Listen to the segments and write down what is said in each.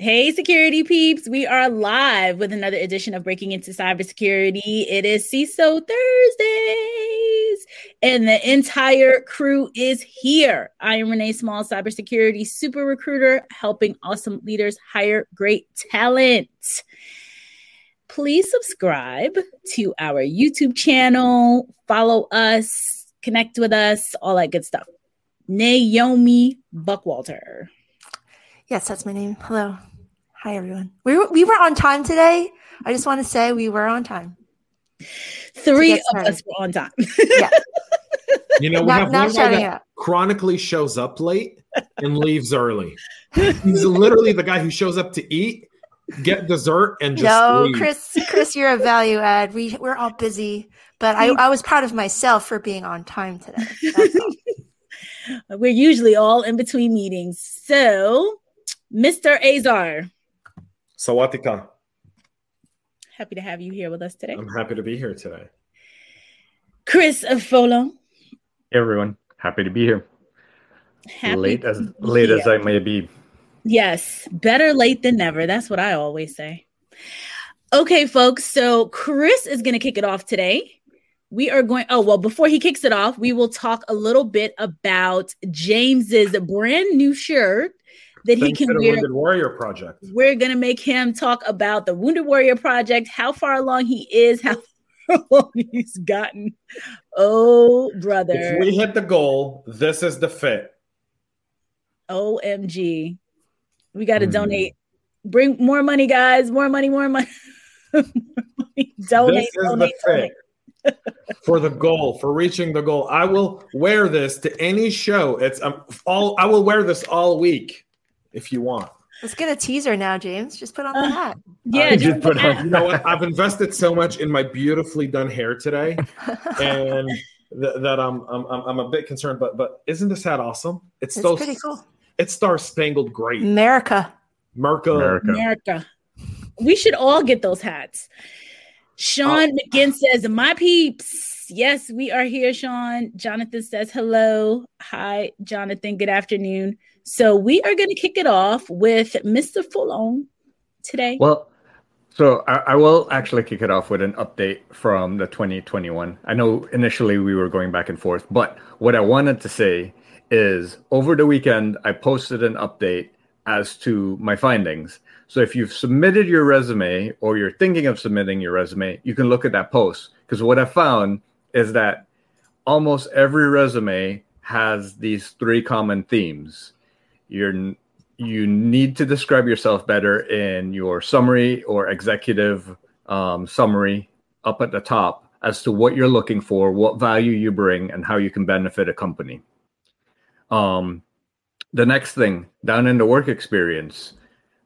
Hey, security peeps. We are live with another edition of Breaking Into Cybersecurity. It is CISO Thursdays, and the entire crew is here. I am Renee Small, cybersecurity super recruiter, helping awesome leaders hire great talent. Please subscribe to our YouTube channel, follow us, connect with us, all that good stuff. Naomi Buckwalter. Yes, that's my name. Hello. Hi, everyone. We were, we were on time today. I just want to say we were on time. Three of us were on time. yeah. You know, we not, have one guy that out. chronically shows up late and leaves early. He's literally the guy who shows up to eat, get dessert, and just no, leave. Chris. Chris, you're a value add. We we're all busy, but I, mm. I was proud of myself for being on time today. we're usually all in between meetings. So, Mr. Azar. Sawatika. Happy to have you here with us today. I'm happy to be here today. Chris Foulon. Hey everyone, happy to be here. Happy late as late as I may be. Yes, better late than never. That's what I always say. Okay, folks. So Chris is going to kick it off today. We are going. Oh well, before he kicks it off, we will talk a little bit about James's brand new shirt that he can wear. Wounded Warrior Project. We're gonna make him talk about the Wounded Warrior Project, how far along he is, how long he's gotten. Oh, brother! If we hit the goal, this is the fit. Omg, we got to mm. donate. Bring more money, guys. More money. More money. more money. Donate. donate, donate. for the goal, for reaching the goal. I will wear this to any show. It's um, all. I will wear this all week if you want. Let's get a teaser now, James. Just put on the uh, hat. Yeah, just put on. You know what? I've invested so much in my beautifully done hair today, and th- that I'm, I'm I'm a bit concerned. But but isn't this hat awesome? It's, it's so pretty cool. It's Star Spangled Great. America. America. America. America. We should all get those hats. Sean oh. McGinn says, "My peeps." Yes, we are here, Sean. Jonathan says, "Hello, hi, Jonathan. Good afternoon." So we are going to kick it off with Mr. Foulon today. Well, so I, I, will actually kick it off with an update from the 2021. I know initially we were going back and forth, but what I wanted to say is over the weekend I posted an update as to my findings. So if you've submitted your resume or you're thinking of submitting your resume, you can look at that post because what I found is that almost every resume has these three common themes you're you need to describe yourself better in your summary or executive um, summary up at the top as to what you're looking for, what value you bring, and how you can benefit a company. Um, the next thing down in the work experience,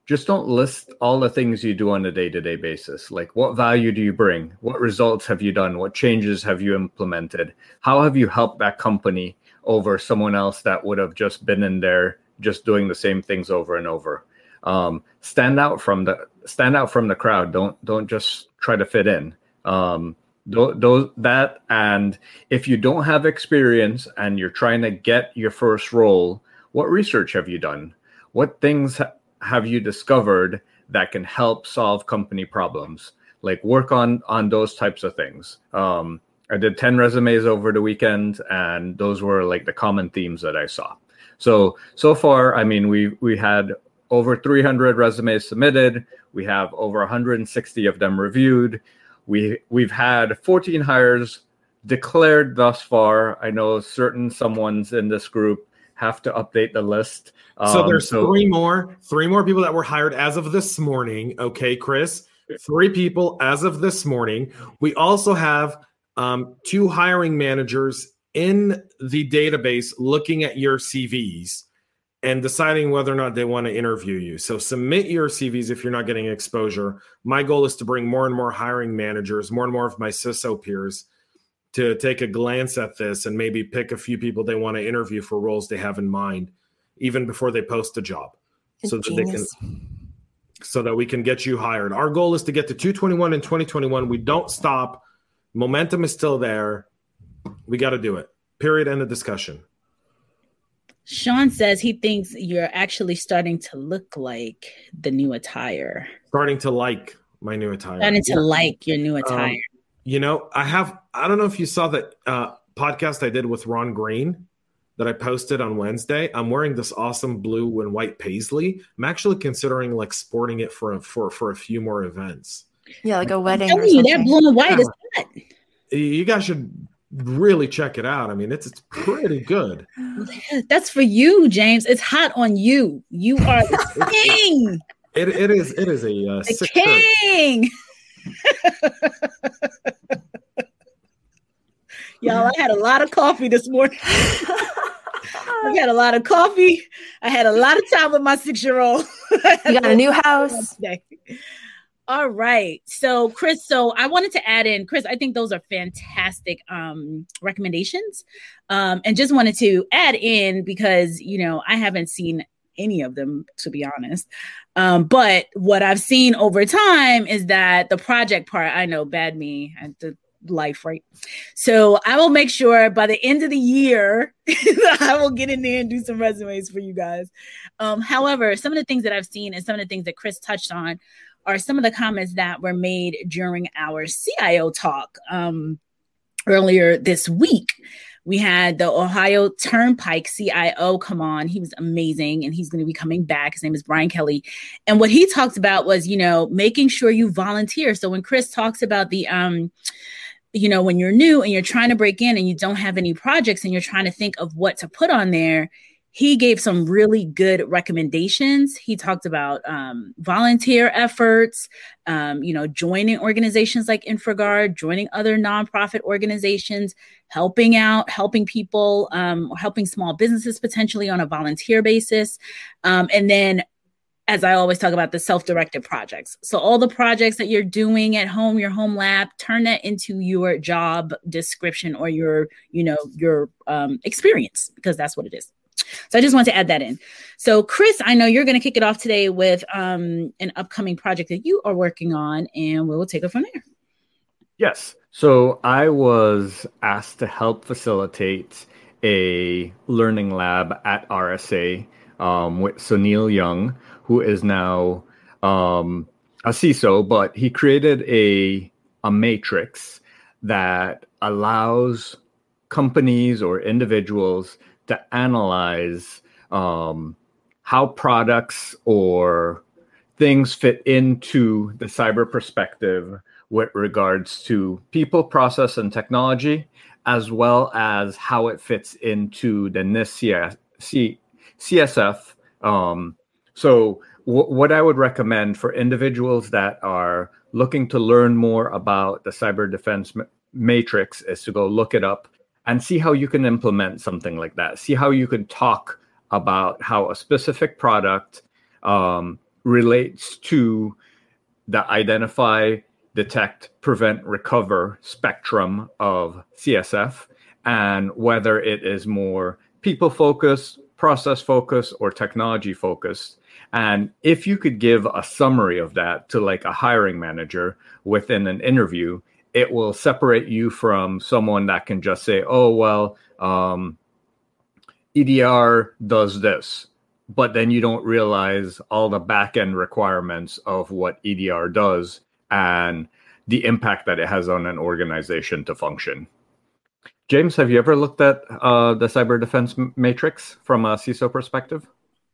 just don't list all the things you do on a day to day basis. Like, what value do you bring? What results have you done? What changes have you implemented? How have you helped that company over someone else that would have just been in there just doing the same things over and over. Um, stand out from the stand out from the crowd. Don't don't just try to fit in. Um, those that and if you don't have experience and you're trying to get your first role, what research have you done? What things have you discovered that can help solve company problems? Like work on on those types of things. Um, I did 10 resumes over the weekend, and those were like the common themes that I saw. So so far, I mean, we we had over 300 resumes submitted. We have over 160 of them reviewed. We we've had 14 hires declared thus far. I know certain someone's in this group have to update the list. Um, so there's so, three more, three more people that were hired as of this morning. Okay, Chris, three people as of this morning. We also have um, two hiring managers in the database looking at your CVs and deciding whether or not they want to interview you. So submit your CVs if you're not getting exposure. My goal is to bring more and more hiring managers, more and more of my CISO peers to take a glance at this and maybe pick a few people they want to interview for roles they have in mind even before they post a job so that they can so that we can get you hired. Our goal is to get to 221 in 2021. We don't stop. Momentum is still there. We got to do it. Period. End of discussion. Sean says he thinks you're actually starting to look like the new attire. Starting to like my new attire. Starting to like your new attire. Um, you know, I have. I don't know if you saw that uh, podcast I did with Ron Green that I posted on Wednesday. I'm wearing this awesome blue and white paisley. I'm actually considering like sporting it for a, for for a few more events. Yeah, like a wedding. I'm you, that blue and white yeah. is hot. You guys should really check it out. I mean, it's it's pretty good. That's for you, James. It's hot on you. You are the king. It, it is it is a uh, the king. Y'all, I had a lot of coffee this morning. I had a lot of coffee. I had a lot of time with my six year old. You got a new house. All right. So, Chris, so I wanted to add in, Chris, I think those are fantastic um, recommendations. Um, and just wanted to add in because, you know, I haven't seen any of them, to be honest. Um, but what I've seen over time is that the project part, I know, bad me, and the life, right? So I will make sure by the end of the year, I will get in there and do some resumes for you guys. Um, however, some of the things that I've seen and some of the things that Chris touched on are some of the comments that were made during our CIO talk um, earlier this week. We had the Ohio Turnpike CIO come on. He was amazing and he's going to be coming back. His name is Brian Kelly. And what he talked about was, you know, making sure you volunteer. So when Chris talks about the, um, you know, when you're new and you're trying to break in and you don't have any projects and you're trying to think of what to put on there, he gave some really good recommendations. He talked about um, volunteer efforts, um, you know, joining organizations like InfraGard, joining other nonprofit organizations, helping out, helping people, um, helping small businesses potentially on a volunteer basis. Um, and then as I always talk about the self-directed projects. So all the projects that you're doing at home, your home lab, turn that into your job description or your, you know, your um, experience because that's what it is. So I just want to add that in. So, Chris, I know you're going to kick it off today with um, an upcoming project that you are working on, and we will take it from there. Yes. So I was asked to help facilitate a learning lab at RSA um, with Sounil Yu, who is now um, a CISO, but he created a a matrix that allows companies or individuals to analyze um, how products or things fit into the cyber perspective with regards to people, process, and technology, as well as how it fits into the CSF. Um, so, w- what I would recommend for individuals that are looking to learn more about the cyber defense matrix is to go look it up and see how you can implement something like that. See how you can talk about how a specific product um, relates to the identify, detect, prevent, recover spectrum of CSF and whether it is more people focused, process focused, or technology focused. And if you could give a summary of that to like a hiring manager within an interview, it will separate you from someone that can just say, oh, well, um, EDR does this. But then you don't realize all the back end requirements of what EDR does and the impact that it has on an organization to function. James, have you ever looked at uh, the cyber defense matrix from a CISO perspective?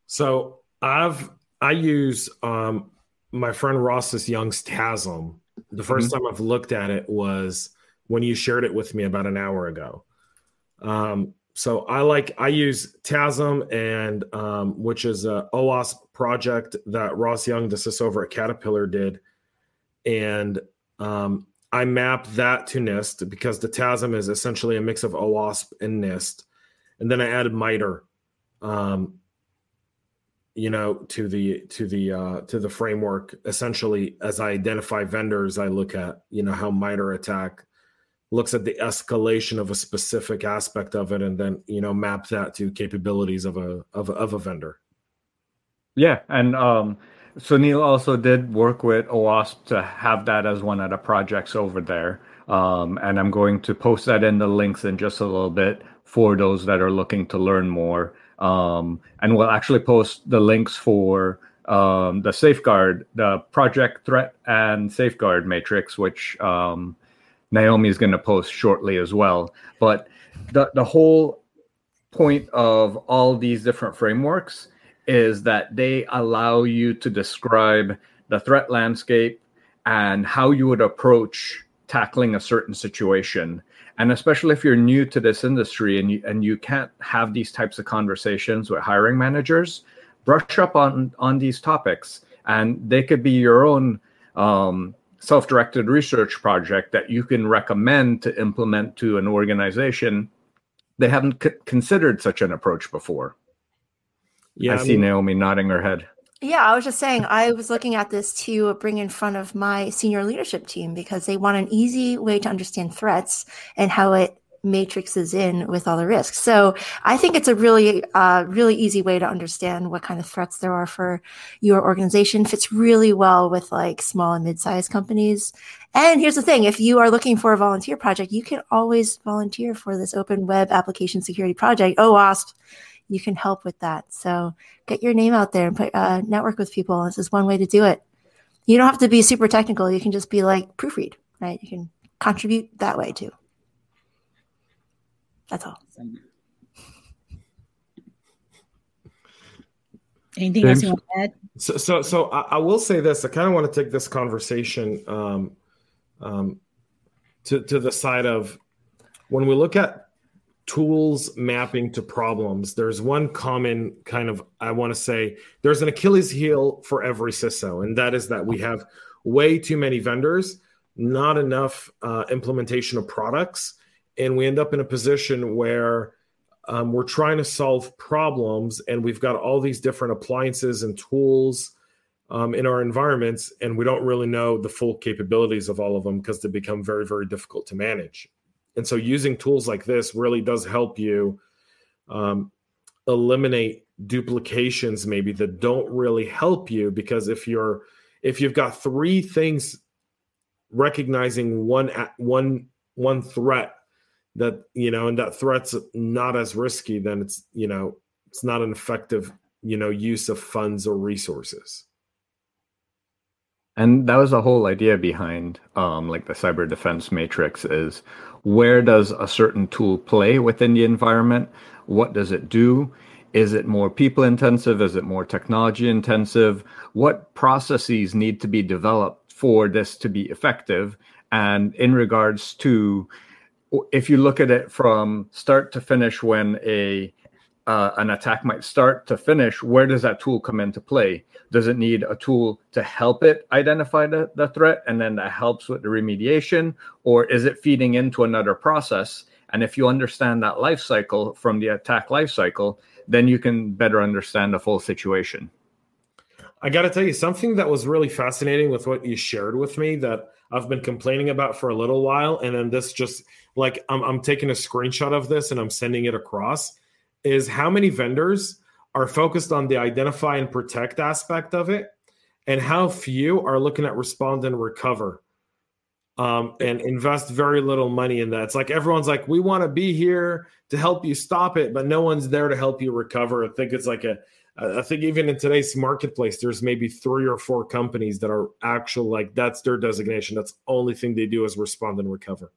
So I've I use um, my friend Ross's Young's TASM the 1st mm-hmm. time I've looked at it was when you shared it with me about an hour ago. Um, so I like I use TASM and um, which is a OWASP project that Ross Young, the CISO over at Caterpillar, did, and um, I map that to NIST because the TASM is essentially a mix of OWASP and NIST, and then I added MITRE. Um, you know to the to the uh to the framework essentially as i identify vendors i look at you know how MITRE ATT&CK looks at the escalation of a specific aspect of it and then you know map that to capabilities of a of of a vendor. Yeah and um Sounil also did work with OWASP to have that as one of the projects over there. Um, and i'm going to post that in the links in just a little bit for those that are looking to learn more Um, and we'll actually post the links for um, the safeguard, the project threat and safeguard matrix, which um, Naomi is going to post shortly as well. But the, the whole point of all these different frameworks is that they allow you to describe the threat landscape and how you would approach tackling a certain situation and especially if you're new to this industry and you, and you can't have these types of conversations with hiring managers brush up on on these topics. And they could be your own um, self-directed research project that you can recommend to implement to an organization. They haven't c- considered such an approach before. Yeah i, I see mean, naomi nodding her head yeah, I was just saying, I was looking at this to bring in front of my senior leadership team because they want an easy way to understand threats and how it matrixes in with all the risks. So I think it's a really, uh, really easy way to understand what kind of threats there are for your organization. Fits really well with like small and mid-sized companies. And here's the thing: if you are looking for a volunteer project, you can always volunteer for this open web application security project, OWASP you can help with that. So get your name out there and put uh, network with people. This is one way to do it. You don't have to be super technical. You can just be like proofread, right? You can contribute that way too. That's all. Anything James? else you want to add? So, so, so I, I will say this. I kind of want to take this conversation um, um, to to the side of when we look at tools mapping to problems, there's one common kind of, I want to say, there's an Achilles heel for every CISO, and that is that we have way too many vendors, not enough uh, implementation of products, and we end up in a position where um, we're trying to solve problems and we've got all these different appliances and tools um, in our environments, and we don't really know the full capabilities of all of them because they become very, very difficult to manage. And so using tools like this really does help you um, eliminate duplications maybe that don't really help you because if you're if you've got three things recognizing one one one threat that you know and that threat's not as risky then it's you know it's not an effective you know use of funds or resources. And that was the whole idea behind um, like the cyber defense matrix is where does a certain tool play within the environment? What does it do? Is it more people intensive? Is it more technology intensive? What processes need to be developed for this to be effective? And in regards to, if you look at it from start to finish, when a uh, an attack might start to finish, where does that tool come into play? Does it need a tool to help it identify the, the threat and then that helps with the remediation? Or is it feeding into another process? And if you understand that life cycle from the attack life cycle, then you can better understand the full situation. I got to tell you something that was really fascinating with what you shared with me that I've been complaining about for a little while. And then this just like I'm, I'm taking a screenshot of this and I'm sending it across is how many vendors are focused on the identify and protect aspect of it, and how few are looking at respond and recover um, and invest very little money in that. It's like everyone's like, we want to be here to help you stop it, but no one's there to help you recover. I think it's like a, I think even in today's marketplace, there's maybe three or four companies that are actual like that's their designation. That's the only thing they do is respond and recover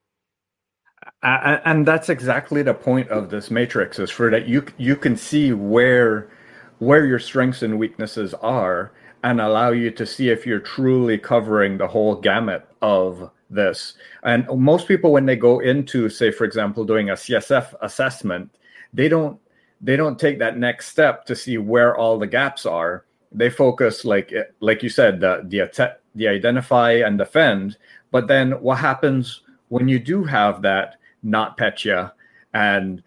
and that's exactly the point of this matrix is for that you you can see where where your strengths and weaknesses are and allow you to see if you're truly covering the whole gamut of this. And most people when they go into say for example doing a csf assessment they don't they don't take that next step to see where all the gaps are. They focus like like you said the the the identify and defend. But then what happens when you do have that not NotPetya and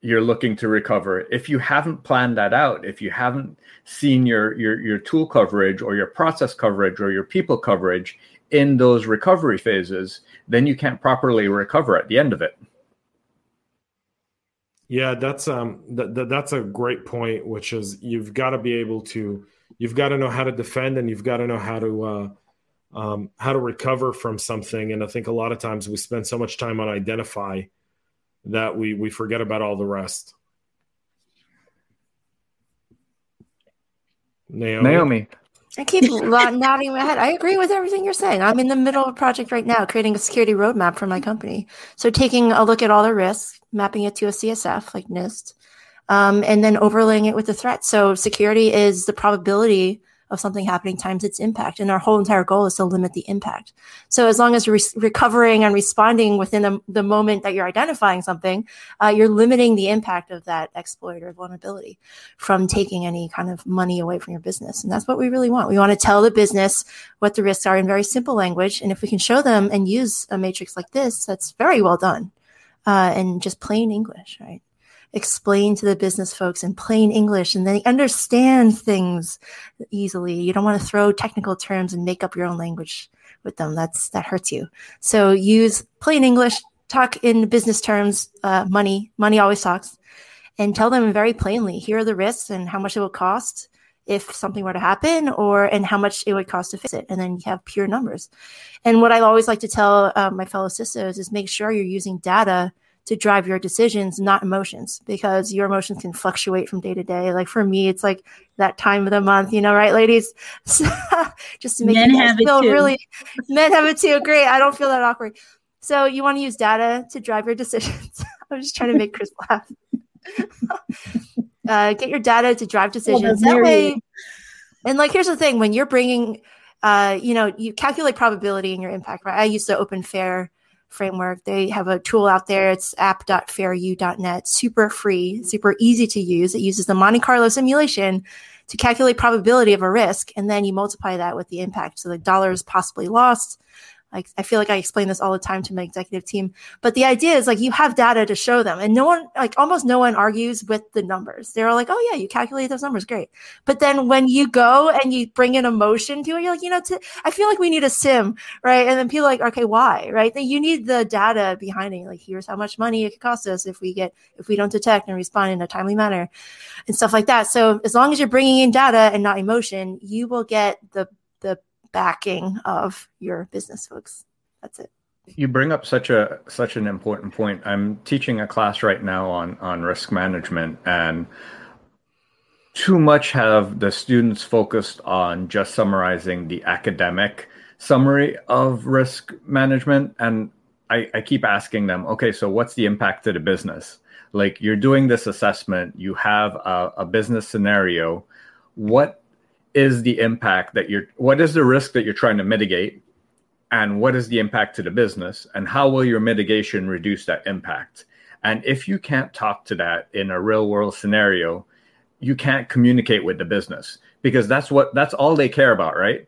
you're looking to recover if you haven't planned that out if you haven't seen your your your tool coverage or your process coverage or your people coverage in those recovery phases then you can't properly recover at the end of it. Yeah that's um th- th- that's a great point which is you've got to be able to you've got to know how to defend and you've got to know how to uh um, how to recover from something. And I think a lot of times we spend so much time on identify that we we forget about all the rest. Naomi. Naomi. I keep nodding my head. I agree with everything you're saying. I'm in the middle of a project right now, creating a security roadmap for my company. So taking a look at all the risks, mapping it to a CSF like NIST, um, and then overlaying it with the threat. So security is the probability of something happening times its impact. And our whole entire goal is to limit the impact. So as long as you're re- recovering and responding within a, the moment that you're identifying something, uh, you're limiting the impact of that exploit or vulnerability from taking any kind of money away from your business. And that's what we really want. We want to tell the business what the risks are in very simple language. And if we can show them and use a matrix like this, that's very well done. Uh, and just plain English, right? Explain to the business folks in plain English and they understand things easily. You don't want to throw technical terms and make up your own language with them. That's that hurts you. So use plain English, talk in business terms, uh, money, money always talks, and tell them very plainly, here are the risks and how much it will cost if something were to happen or and how much it would cost to fix it and then you have pure numbers and what i always like to tell uh, my fellow CISOs is make sure you're using data to drive your decisions, not emotions, because your emotions can fluctuate from day to day. Like for me, it's like that time of the month, you know, right, ladies? Just to make men you feel really, men have it too. Great. I don't feel that awkward. So you want to use data to drive your decisions. I'm just trying to make Chris laugh. uh, get your data to drive decisions. that way, and like, here's the thing: when you're bringing, uh, you know, you calculate probability and your impact. Right? I used to open fair framework. They have a tool out there. It's app.fairu.net, super free, super easy to use. It uses the Monte Carlo simulation to calculate probability of a risk, and then you multiply that with the impact. So the dollars possibly lost, like I feel like I explain this all the time to my executive team, but the idea is like you have data to show them, and no one, like almost no one, argues with the numbers. They're like, "Oh yeah, you calculate those numbers, great." But then when you go and you bring an emotion to it, you're like, you know, I feel like we need a SIEM, right? And then people are like, okay, why, right? Then you need the data behind it. Like, here's how much money it could cost us if we get if we don't detect and respond in a timely manner, and stuff like that. So as long as you're bringing in data and not emotion, you will get the backing of your business folks. That's it. You bring up such a such an important point. I'm teaching a class right now on on risk management and too much have the students focused on just summarizing the academic summary of risk management and I, I keep asking them okay so what's the impact to the business like you're doing this assessment you have a, a business scenario what is the impact that you're what is the risk that you're trying to mitigate? And what is the impact to the business? And how will your mitigation reduce that impact? And if you can't talk to that in a real world scenario you can't communicate with the business because that's what that's all they care about right?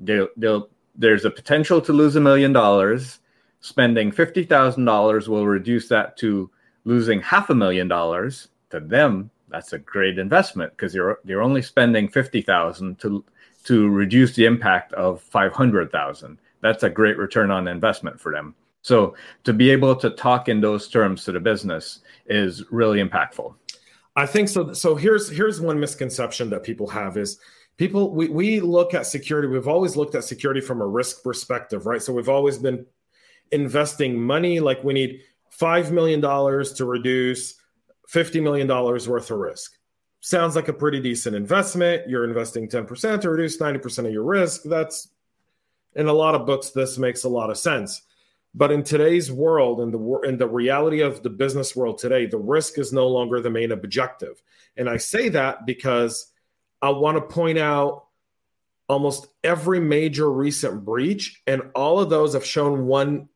They'll, they'll there's a potential to lose a million dollars. Spending $50000 will reduce that to losing half a million dollars to them that's a great investment because you're you're only spending fifty thousand to to reduce the impact of five hundred thousand. That's a great return on investment for them. So to be able to talk in those terms to the business is really impactful. I think so. So here's here's one misconception that people have is people we, we look at security. We've always looked at security from a risk perspective, right? So we've always been investing money like we need five million dollars to reduce $50 million worth of risk. Sounds like a pretty decent investment. You're investing 10% to reduce 90% of your risk. That's in a lot of books, this makes a lot of sense. But in today's world, in the in the reality of the business world today, the risk is no longer the main objective. And I say that because I want to point out almost every major recent breach, and all of those have shown one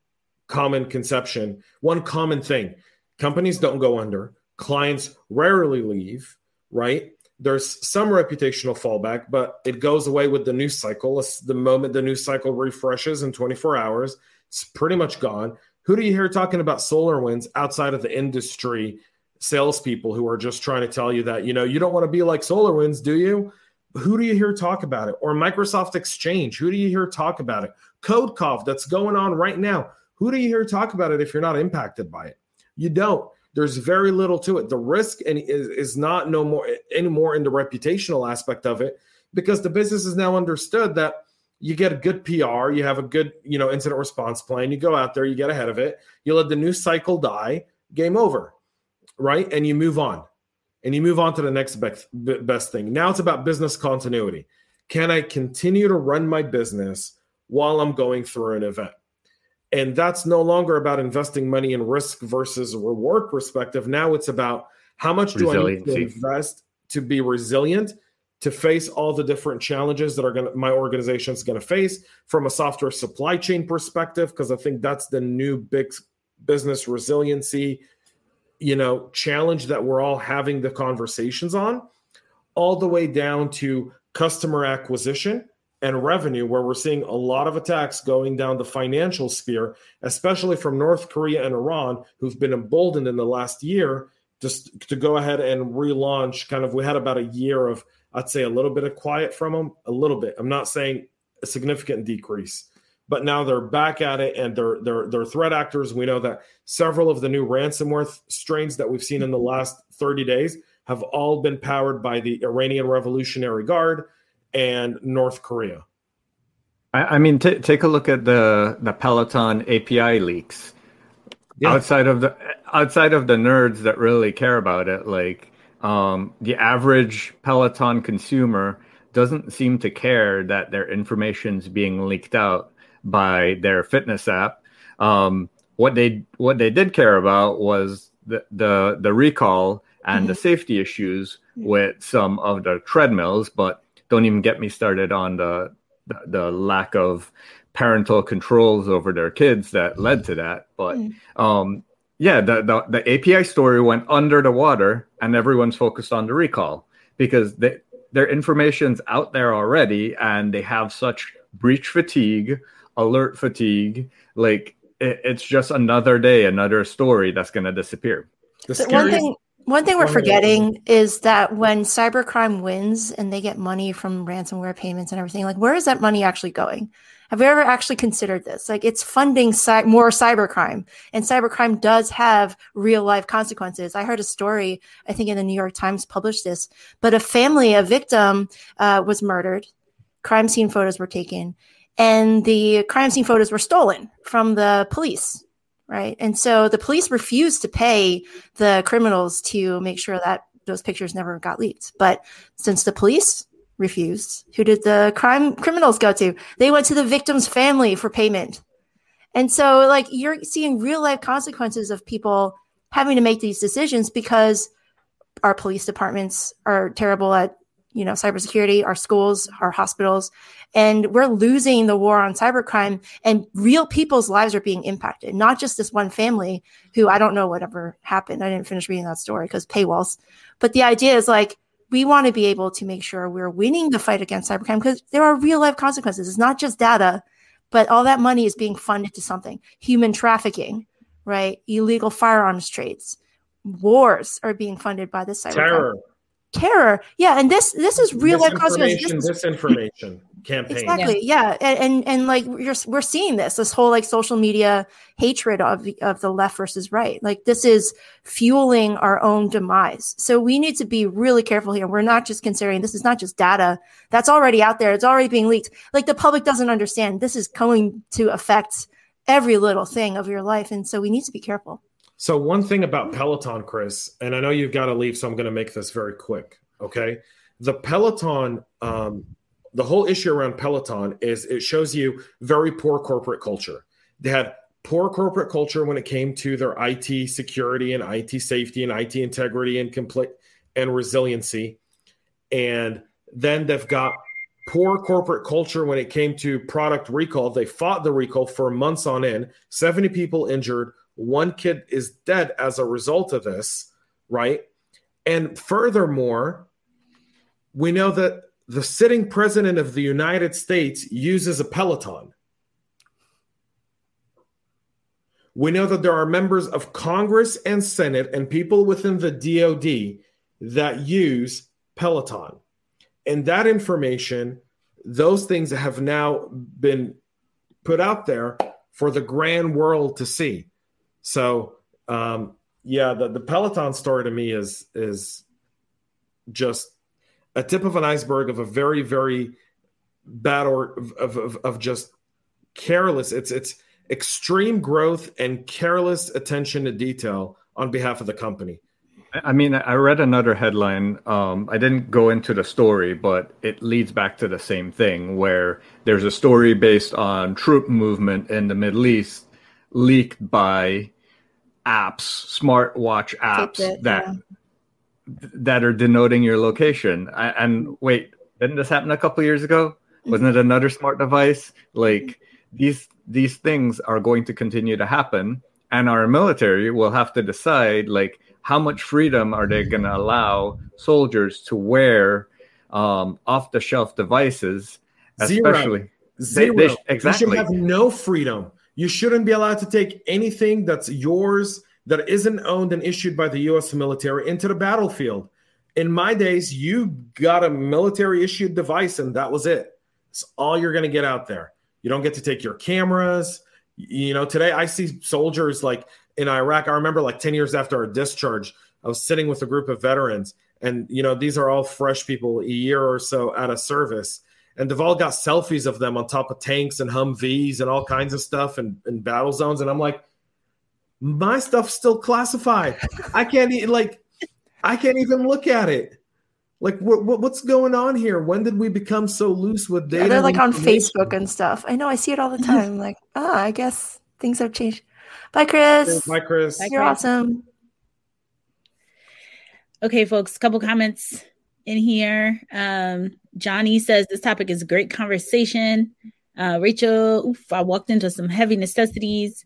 common conception, one common thing: companies don't go under, clients rarely leave, right? There's some reputational fallback, but it goes away with the news cycle. The moment the news cycle refreshes in 24 hours, it's pretty much gone. Who do you hear talking about SolarWinds outside of the industry salespeople who are just trying to tell you that, you know, you don't want to be like SolarWinds, do you? Who do you hear talk about it? Or Microsoft Exchange, who do you hear talk about it? CodeCov that's going on right now. Who do you hear talk about it if you're not impacted by it? You don't. There's very little to it. The risk and is, is not no more anymore in the reputational aspect of it because the business is now understood that you get a good PR, you have a good, you know, incident response plan, you go out there, you get ahead of it, you let the news cycle die, game over, right? And you move on. and you move on to the next best, best thing. Now it's about business continuity. Can I continue to run my business while I'm going through an event? And that's no longer about investing money in risk versus reward perspective. Now it's about how much do I need to invest to be resilient to face all the different challenges that are going to my organization is going to face from a software supply chain perspective because I think that's the new big business resiliency you know challenge that we're all having the conversations on all the way down to customer acquisition and revenue where we're seeing a lot of attacks going down the financial sphere especially from North Korea and Iran who've been emboldened in the last year just to go ahead and relaunch. Kind of we had about a year of I'd say a little bit of quiet from them a little bit. I'm not saying a significant decrease but now they're back at it and they're they're they're threat actors. We know that several of the new ransomware strains that we've seen in the last 30 days have all been powered by the Iranian Revolutionary Guard and North Korea. I, I mean, t- take a look at the the Peloton API leaks. Yeah. Outside of the outside of the nerds that really care about it, like um, the average Peloton consumer doesn't seem to care that their information's being leaked out by their fitness app. Um, what they what they did care about was the the, the recall and mm-hmm. the safety issues with some of the treadmills, but don't even get me started on the, the, the lack of parental controls over their kids that led to that. But mm. um, yeah, the, the, the API story went under the water, and everyone's focused on the recall because they, their information's out there already, and they have such breach fatigue alert fatigue. Like it, it's just another day, another story that's going to disappear. the one thing, one thing we're forgetting is that when cybercrime wins and they get money from ransomware payments and everything, like where is that money actually going? Have you ever actually considered this? Like it's funding cy- more cybercrime, and cybercrime does have real life consequences. I heard a story, I think in the New York Times published this, but a family, a victim, uh, was murdered. Crime scene photos were taken, and the crime scene photos were stolen from the police right. And so the police refused to pay the criminals to make sure that those pictures never got leaked. But since the police refused who did the crime criminals go to? They went to the victim's family for payment. And so like you're seeing real life consequences of people having to make these decisions because our police departments are terrible at you know cybersecurity our schools our hospitals and we're losing the war on cybercrime and real people's lives are being impacted not just this one family who i don't know whatever happened. I didn't finish reading that story because paywalls. But the idea is like we want to be able to make sure we're winning the fight against cybercrime because there are real life consequences. It's not just data but all that money is being funded to something. Human trafficking right? Illegal firearms trades. Wars are being funded by the cyber terror terror. Yeah, and this this is real life consequences. This disinformation campaign. Exactly. Yeah, yeah. And, and, and like we're we're seeing this this whole like social media hatred of of the left versus right. Like this is fueling our own demise. So we need to be really careful here. We're not just considering this is not just data that's already out there. It's already being leaked. Like the public doesn't understand. This is going to affect every little thing of your life, and so we need to be careful. So one thing about Peloton, Chris, and I know you've got to leave, so I'm going to make this very quick. Okay, the Peloton, um, the whole issue around Peloton is it shows you very poor corporate culture. They had poor corporate culture when it came to their IT security and IT safety and IT integrity and complete and resiliency, and then they've got poor corporate culture when it came to product recall. They fought the recall for months on end, 70 people injured, one kid is dead as a result of this, right? And furthermore, we know that the sitting president of the United States uses a Peloton. We know that there are members of Congress and Senate and people within the DoD that use Peloton. And that information, those things have now been put out there for the grand world to see. So um, yeah, the, the Peloton story to me is is just a tip of an iceberg of a very very bad or of, of, of just careless. It's it's extreme growth and careless attention to detail on behalf of the company. I mean, I read another headline. Um, I didn't go into the story, but it leads back to the same thing where there's a story based on troop movement in the Middle East leaked by apps, smartwatch apps it, that yeah. that are denoting your location. and wait, didn't this happen a couple years ago? Wasn't it another smart device? Like these these things are going to continue to happen, and our military will have to decide like how much freedom are they going to allow soldiers to wear um, off the shelf devices, especially. Zero. They, they, exactly. You should have no freedom. You shouldn't be allowed to take anything that's yours that isn't owned and issued by the U.S. military into the battlefield. In my days, you got a military issued device and that was it. It's all you're going to get out there. You don't get to take your cameras. You know, today I see soldiers like in Iraq. I remember like 10 years after our discharge, I was sitting with a group of veterans, and you know, these are all fresh people, a year or so out of service. And they've all got selfies of them on top of tanks and Humvees and all kinds of stuff and, and battle zones. And I'm like, my stuff's still classified. I can't even like I can't even look at it. Like what, what, what's going on here? When did we become so loose with data? Yeah, they're like on Facebook and stuff. I know I see it all the time. like, ah, I guess things have changed. Bye, Chris. Bye, Chris. You're Chris. awesome. Okay, folks, a couple comments in here. Um, Johnny says this topic is a great conversation. Uh, Rachel, oof, I walked into some heavy necessities.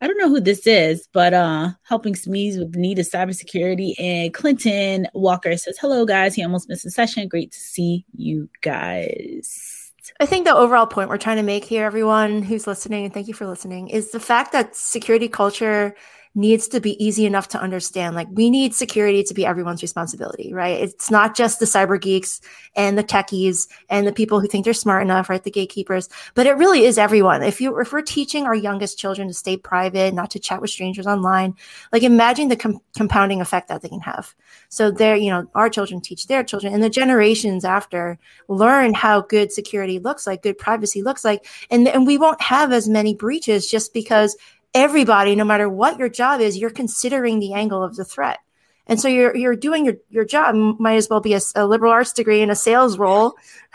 I don't know who this is, but uh helping SMEs with the need of cybersecurity. And Clinton Walker says, Hello guys. He almost missed a session. Great to see you guys. I think the overall point we're trying to make here, everyone who's listening, and thank you for listening, is the fact that security culture needs to be easy enough to understand. Like we need security to be everyone's responsibility, right? It's not just the cyber geeks and the techies and the people who think they're smart enough, right? The gatekeepers, but it really is everyone. If you, if we're teaching our youngest children to stay private, not to chat with strangers online, like imagine the com- compounding effect that they can have. So they're, you know, our children teach their children and the generations after learn how good security looks like, good privacy looks like. And, and we won't have as many breaches just because everybody, no matter what your job is, you're considering the angle of the threat. And so you're you're doing your, your job. Might as well be a, a liberal arts degree in a sales role.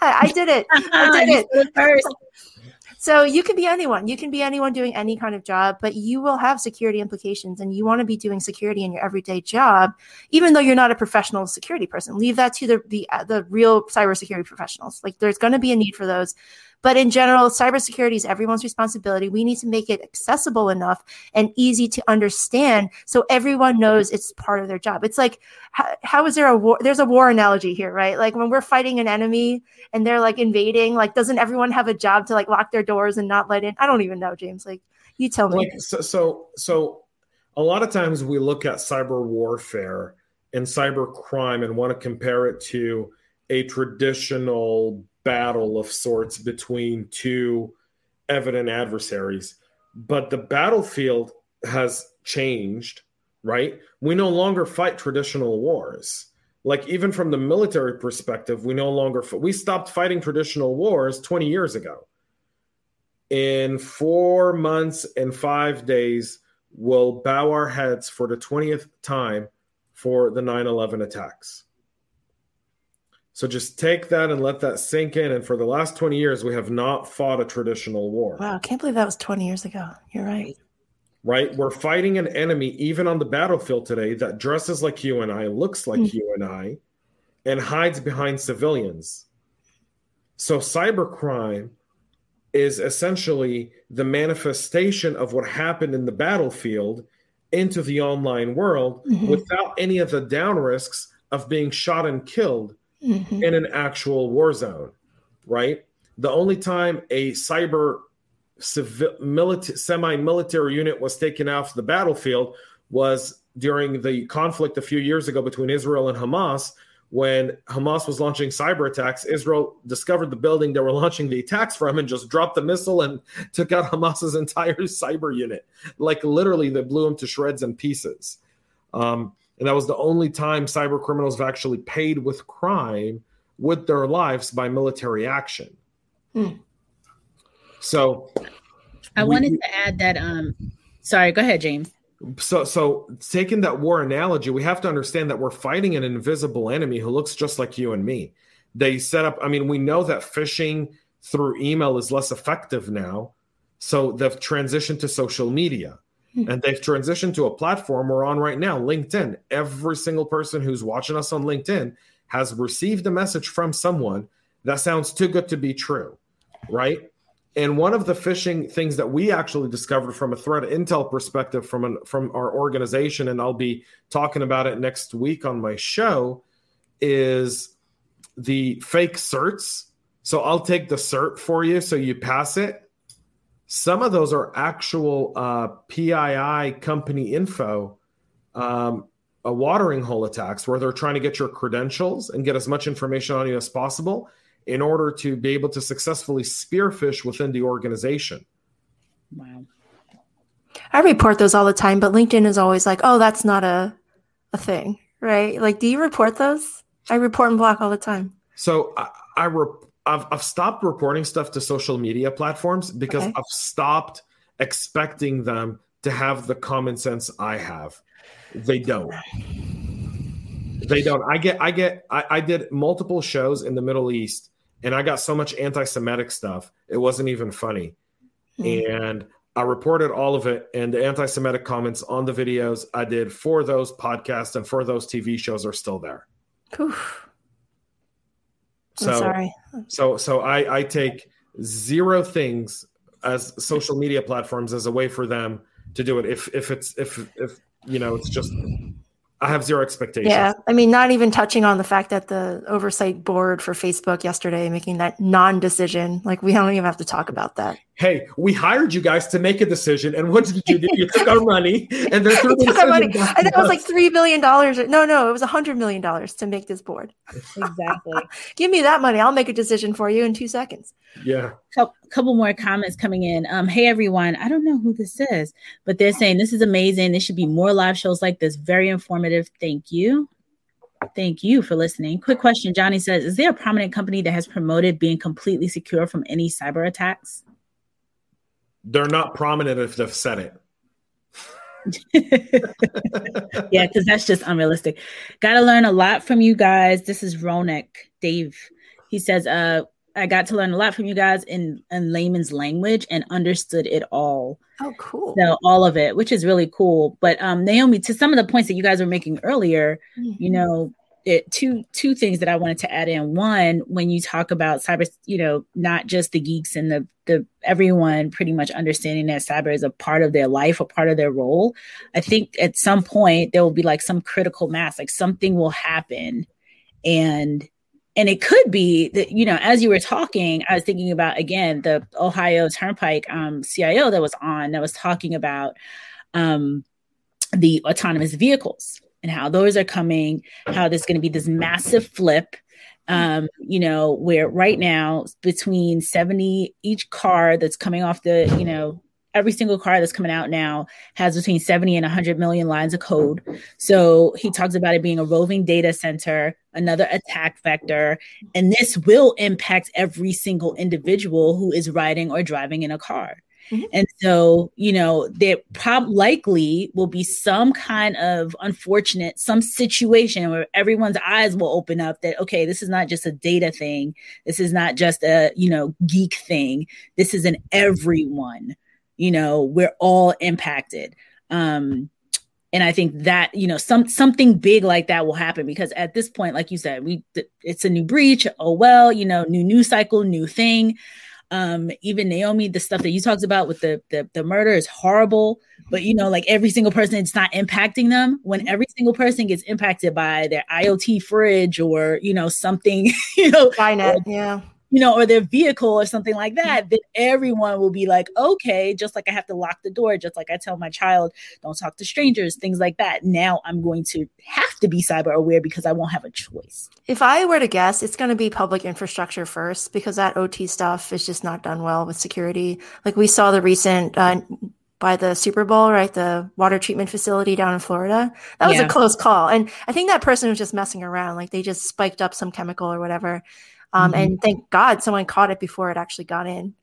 I did it. I did it first. So you can be anyone. You can be anyone doing any kind of job, but you will have security implications, and you want to be doing security in your everyday job, even though you're not a professional security person. Leave that to the the, uh, the real cybersecurity professionals. Like there's going to be a need for those. But in general, cybersecurity is everyone's responsibility. We need to make it accessible enough and easy to understand so everyone knows it's part of their job. It's like, how, how is there a war? There's a war analogy here, right? Like when we're fighting an enemy and they're like invading, like, doesn't everyone have a job to like lock their doors and not let in? I don't even know, James. Like, you tell me. Like, so, so, so a lot of times we look at cyber warfare and cyber crime and want to compare it to a traditional battle of sorts between two evident adversaries. But the battlefield has changed, right? We no longer fight traditional wars. Like even from the military perspective, we no longer we stopped fighting traditional wars 20 years ago. In 4 months and 5 days we'll bow our heads for the 20th time for the 9/11 attacks. So just take that and let that sink in. And for the last 20 years, we have not fought a traditional war. Wow, I can't believe that was 20 years ago. You're right. Right? We're fighting an enemy, even on the battlefield today, that dresses like you and I, looks like mm-hmm. you and I, and hides behind civilians. So cybercrime is essentially the manifestation of what happened in the battlefield into the online world mm-hmm. without any of the down risks of being shot and killed mm-hmm. in an actual war zone, right? The only time a cyber civil, military, semi-military unit was taken off the battlefield was during the conflict a few years ago between Israel and Hamas. When Hamas was launching cyber attacks, Israel discovered the building they were launching the attacks from and just dropped the missile and took out Hamas's entire cyber unit. Like literally, they blew them to shreds and pieces. Um, and that was the only time cyber criminals have actually paid with crime with their lives by military action. Hmm. So I we, wanted to add that um sorry, go ahead, James. So, so taking that war analogy, we have to understand that we're fighting an invisible enemy who looks just like you and me. They set up. I mean, we know that phishing through email is less effective now, so they've transitioned to social media. Hmm. And they've transitioned to a platform we're on right now, LinkedIn. Every single person who's watching us on LinkedIn has received a message from someone that sounds too good to be true, right? And one of the phishing things that we actually discovered from a threat intel perspective from an, from our organization, and I'll be talking about it next week on my show, is the fake certs. So I'll take the cert for you, so you pass it. Some of those are actual uh, PII company info, um, a watering hole attacks where they're trying to get your credentials and get as much information on you as possible in order to be able to successfully spearphish within the organization. Wow. I report those all the time, but LinkedIn is always like, "Oh, that's not a a thing." Right? Like, do you report those? I report and block all the time. So I, I rep- I've, I've stopped reporting stuff to social media platforms because okay. I've stopped expecting them to have the common sense I have. They don't. They don't. I get. I get. I, I did multiple shows in the Middle East and I got so much anti-Semitic stuff, it wasn't even funny. Mm. And I reported all of it, and the anti-Semitic comments on the videos I did for those podcasts and for those TV shows are still there. Oof. So, sorry. So, so I, I take zero things as social media platforms as a way for them to do it. If if it's if if you know it's just I have zero expectations. Yeah. I mean, not even touching on the fact that the oversight board for Facebook yesterday making that non decision. Like, we don't even have to talk about that. Hey, we hired you guys to make a decision. And what did you do? You took our money and then took our money. And it was like $3 billion. No, no, it was a $100 million to make this board. Exactly. Give me that money. I'll make a decision for you in two seconds. Yeah. A couple more comments coming in. Um, hey everyone, I don't know who this is, but they're saying this is amazing. There should be more live shows like this. Very informative. Thank you. Thank you for listening. Quick question. Johnny says, is there a prominent company that has promoted being completely secure from any cyber attacks? They're not prominent if they've said it. yeah, because that's just unrealistic. Got to learn a lot from you guys. This is Ronak Dave. He says, uh, I got to learn a lot from you guys in, in layman's language and understood it all. Oh, cool. So all of it, which is really cool. But um, Naomi, to some of the points that you guys were making earlier, mm-hmm. you know, it, two two things that I wanted to add in. One, when you talk about cyber, you know, not just the geeks and the the everyone pretty much understanding that cyber is a part of their life, a part of their role. I think at some point there will be like some critical mass, like something will happen, and and it could be that you know as you were talking i was thinking about again the ohio turnpike um, cio that was on that was talking about um, the autonomous vehicles and how those are coming how there's going to be this massive flip um, you know where right now between 70 each car that's coming off the you know every single car that's coming out now has between 70 and 100 million lines of code. So he talks about it being a roving data center, another attack vector, and this will impact every single individual who is riding or driving in a car. Mm-hmm. And so, you know, there prob likely will be some kind of unfortunate, some situation where everyone's eyes will open up that, okay, this is not just a data thing. This is not just a, you know, geek thing. This is an everyone you know we're all impacted. Um and i think that you know some something big like that will happen because at this point like you said we it's a new breach. Oh well you know new news cycle new thing. Um even naomi the stuff that you talked about with the, the the murder is horrible. But you know like every single person it's not impacting them. When every single person gets impacted by their iot fridge or you know something you know Skynet, yeah you know, or their vehicle or something like that, then everyone will be like, okay, just like I have to lock the door, just like I tell my child, don't talk to strangers, things like that. Now I'm going to have to be cyber aware because I won't have a choice. If I were to guess, it's going to be public infrastructure first because that OT stuff is just not done well with security. Like we saw the recent, uh, by the Super Bowl, right? The water treatment facility down in Florida. That was yeah. a close call. And I think that person was just messing around. Like they just spiked up some chemical or whatever. Um, mm-hmm. And thank God someone caught it before it actually got in.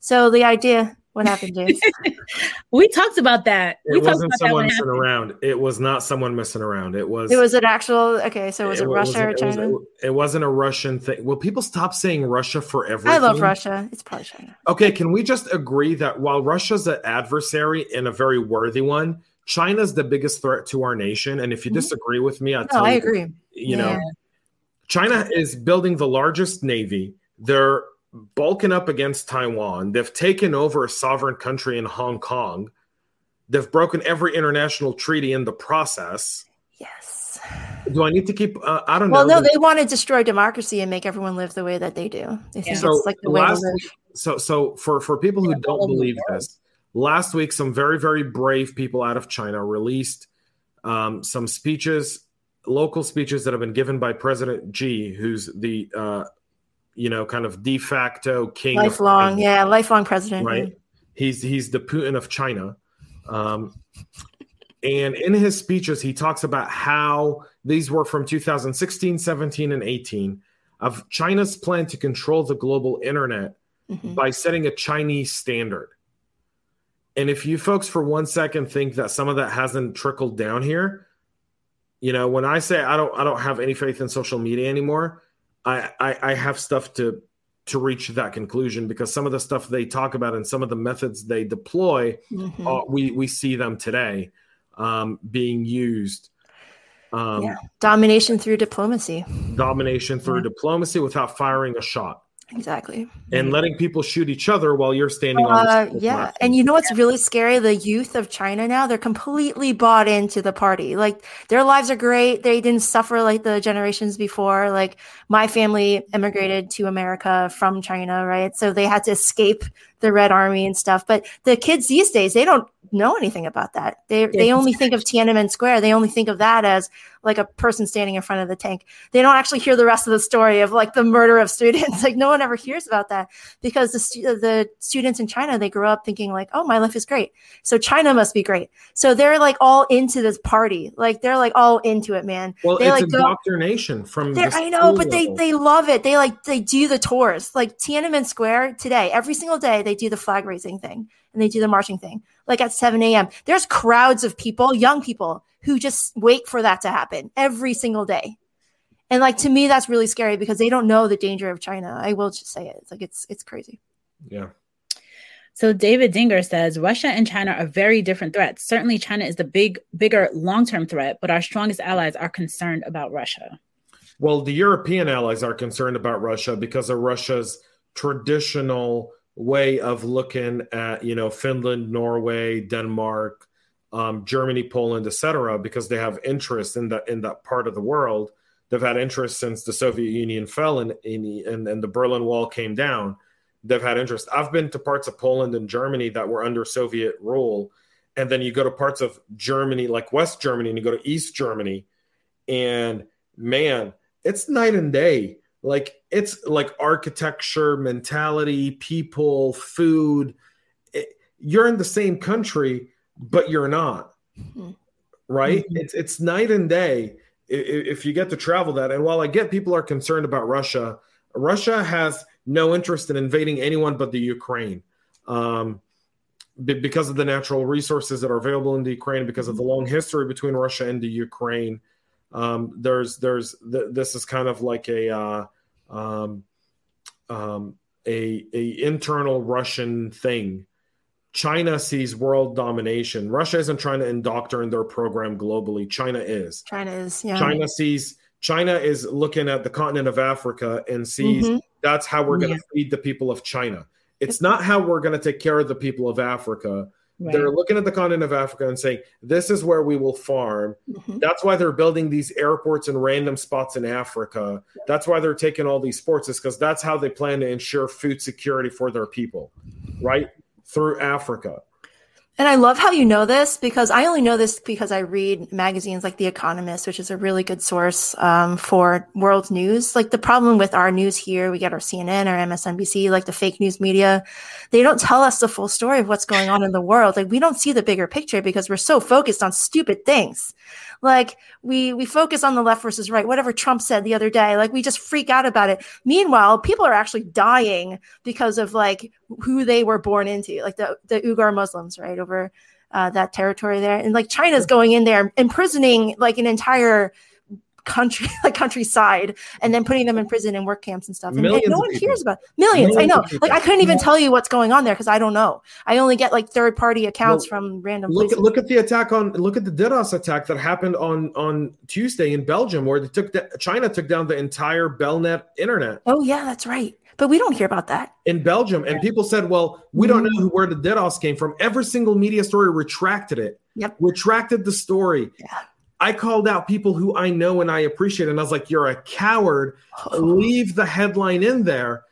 So the idea, What happened, James? we talked about that. It we wasn't about someone when it messing happened. around. It was not someone messing around. It was. it was an actual. Okay, so was it, wa- Russia or it was- China? it wasn't a Russian thing. Will people stop saying Russia for everything? I love Russia. It's probably China. Okay, can we just agree that while Russia's an adversary and a very worthy one, China's the biggest threat to our nation? And if you Mhm. disagree with me, I No, tell I you, agree. you know, Yeah. China is building the largest navy. They're bulking up against Taiwan. They've taken over a sovereign country in Hong Kong. They've broken every international treaty in the process. Yes. Do I need to keep? Uh, I don't Well, know. Well, no, they want to destroy democracy and make everyone live the way that they do. They think Yeah. it's like the way to live. so so for for people who Yeah, don't believe this, last week some very very brave people out of China released um, some speeches, local speeches that have been given by President Xi, who's the uh, you know kind of de facto king, Lifelong, China, yeah, lifelong president. right? He's he's the Putin of China. Um, and in his speeches, he talks about how these were from 2016, 17, and 18 of China's plan to control the global internet Mhm. by setting a Chinese standard. And if you folks for one second think that some of that hasn't trickled down here, you know, when I say I don't I don't have any faith in social media anymore, I I, I have stuff to to reach that conclusion because some of the stuff they talk about and some of the methods they deploy, Mhm. uh, we we see them today um, being used. Um, Yeah. Domination through diplomacy. Domination through Yeah. diplomacy without firing a shot Exactly. and letting people shoot each other while you're standing on. Uh, the yeah, platform. and you know what's really scary? The youth of China now, they're completely bought into the party. Like their lives are great. They didn't suffer like the generations before. Like my family immigrated to America from China, right? So they had to escape the Red Army and stuff. But the kids these days, they don't know anything about that. They they only think of Tiananmen Square. They only think of that as like a person standing in front of the tank. They don't actually hear the rest of the story of like the murder of students. Like no one ever hears about that because the stu- the students in China they grow up thinking like, oh, my life is great, so China must be great. So they're like all into this party, like they're like all into it, man. Well, they it's like go. indoctrination from. The I know, but they they love it. They like they do the tours, like Tiananmen Square today. Every single day they do the flag raising thing and they do the marching thing. Like at seven a.m. There's crowds of people, young people, who just wait for that to happen every single day. And like to me, that's really scary because they don't know the danger of China. I will just say it. It's like it's it's crazy. yeah. So David Dinger says Russia and China are very different threats. Certainly, China is the big, bigger long-term threat, but our strongest allies are concerned about Russia. Well, the European allies are concerned about Russia because of Russia's traditional way of looking at, you know, Finland, Norway, Denmark, um, Germany, Poland, etc., because they have interest in that in that part of the world. They've had interest since the Soviet Union fell and and, and the Berlin Wall came down. They've had interest. I've been to parts of Poland and Germany that were under Soviet rule, and then you go to parts of Germany, like West Germany, and you go to East Germany, and man, it's night and day. Like it's like architecture, mentality, people, food. It, you're in the same country, but you're not. Mhm. Right? Mhm. It's it's night and day if you get to travel that. And while I get people are concerned about Russia, Russia has no interest in invading anyone but the Ukraine. Um, because of the natural resources that are available in the Ukraine, because of the long history between Russia and the Ukraine, um, there's there's th- this is kind of like a uh, um, um, a a internal Russian thing. China sees world domination. Russia isn't trying to indoctrinate their program globally. China is. China is yeah. China sees China is looking at the continent of Africa and sees Mhm. that's how we're going to feed the people of China. It's not how we're going to take care of the people of Africa. Right. They're looking at the continent of Africa and saying, this is where we will farm. Mhm. That's why they're building these airports in random spots in Africa. That's why they're taking all these sports, is because that's how they plan to ensure food security for their people, right? Through Africa. And I love how you know this because I only know this because I read magazines like The Economist, which is a really good source um, for world news. Like the problem with our news here, we get our CNN or MSNBC, like the fake news media. They don't tell us the full story of what's going on in the world. Like we don't see the bigger picture because we're so focused on stupid things. Like we we focus on the left versus right, whatever Trump said the other day. Like we just freak out about it. Meanwhile, people are actually dying because of like who they were born into, like the the Uyghur Muslims, right over uh, that territory there, and like China's going in there imprisoning like an entire country like countryside and then putting them in prison and work camps and stuff. And, and no one cares about millions, millions i know like i couldn't even tell you what's going on there because i don't know. I only get like third party accounts well, from random look places. at look at the attack on look at the DDoS attack that happened on on tuesday in belgium where they took the, china took down the entire belnet internet. Oh yeah that's right but we don't hear about that in Belgium. And people said, well, we don't know where the DDoS came from. Every single media story retracted it. Yep. Retracted the story. Yeah. I called out people who I know and I appreciate, and I was like, "You're a coward. Leave the headline in there."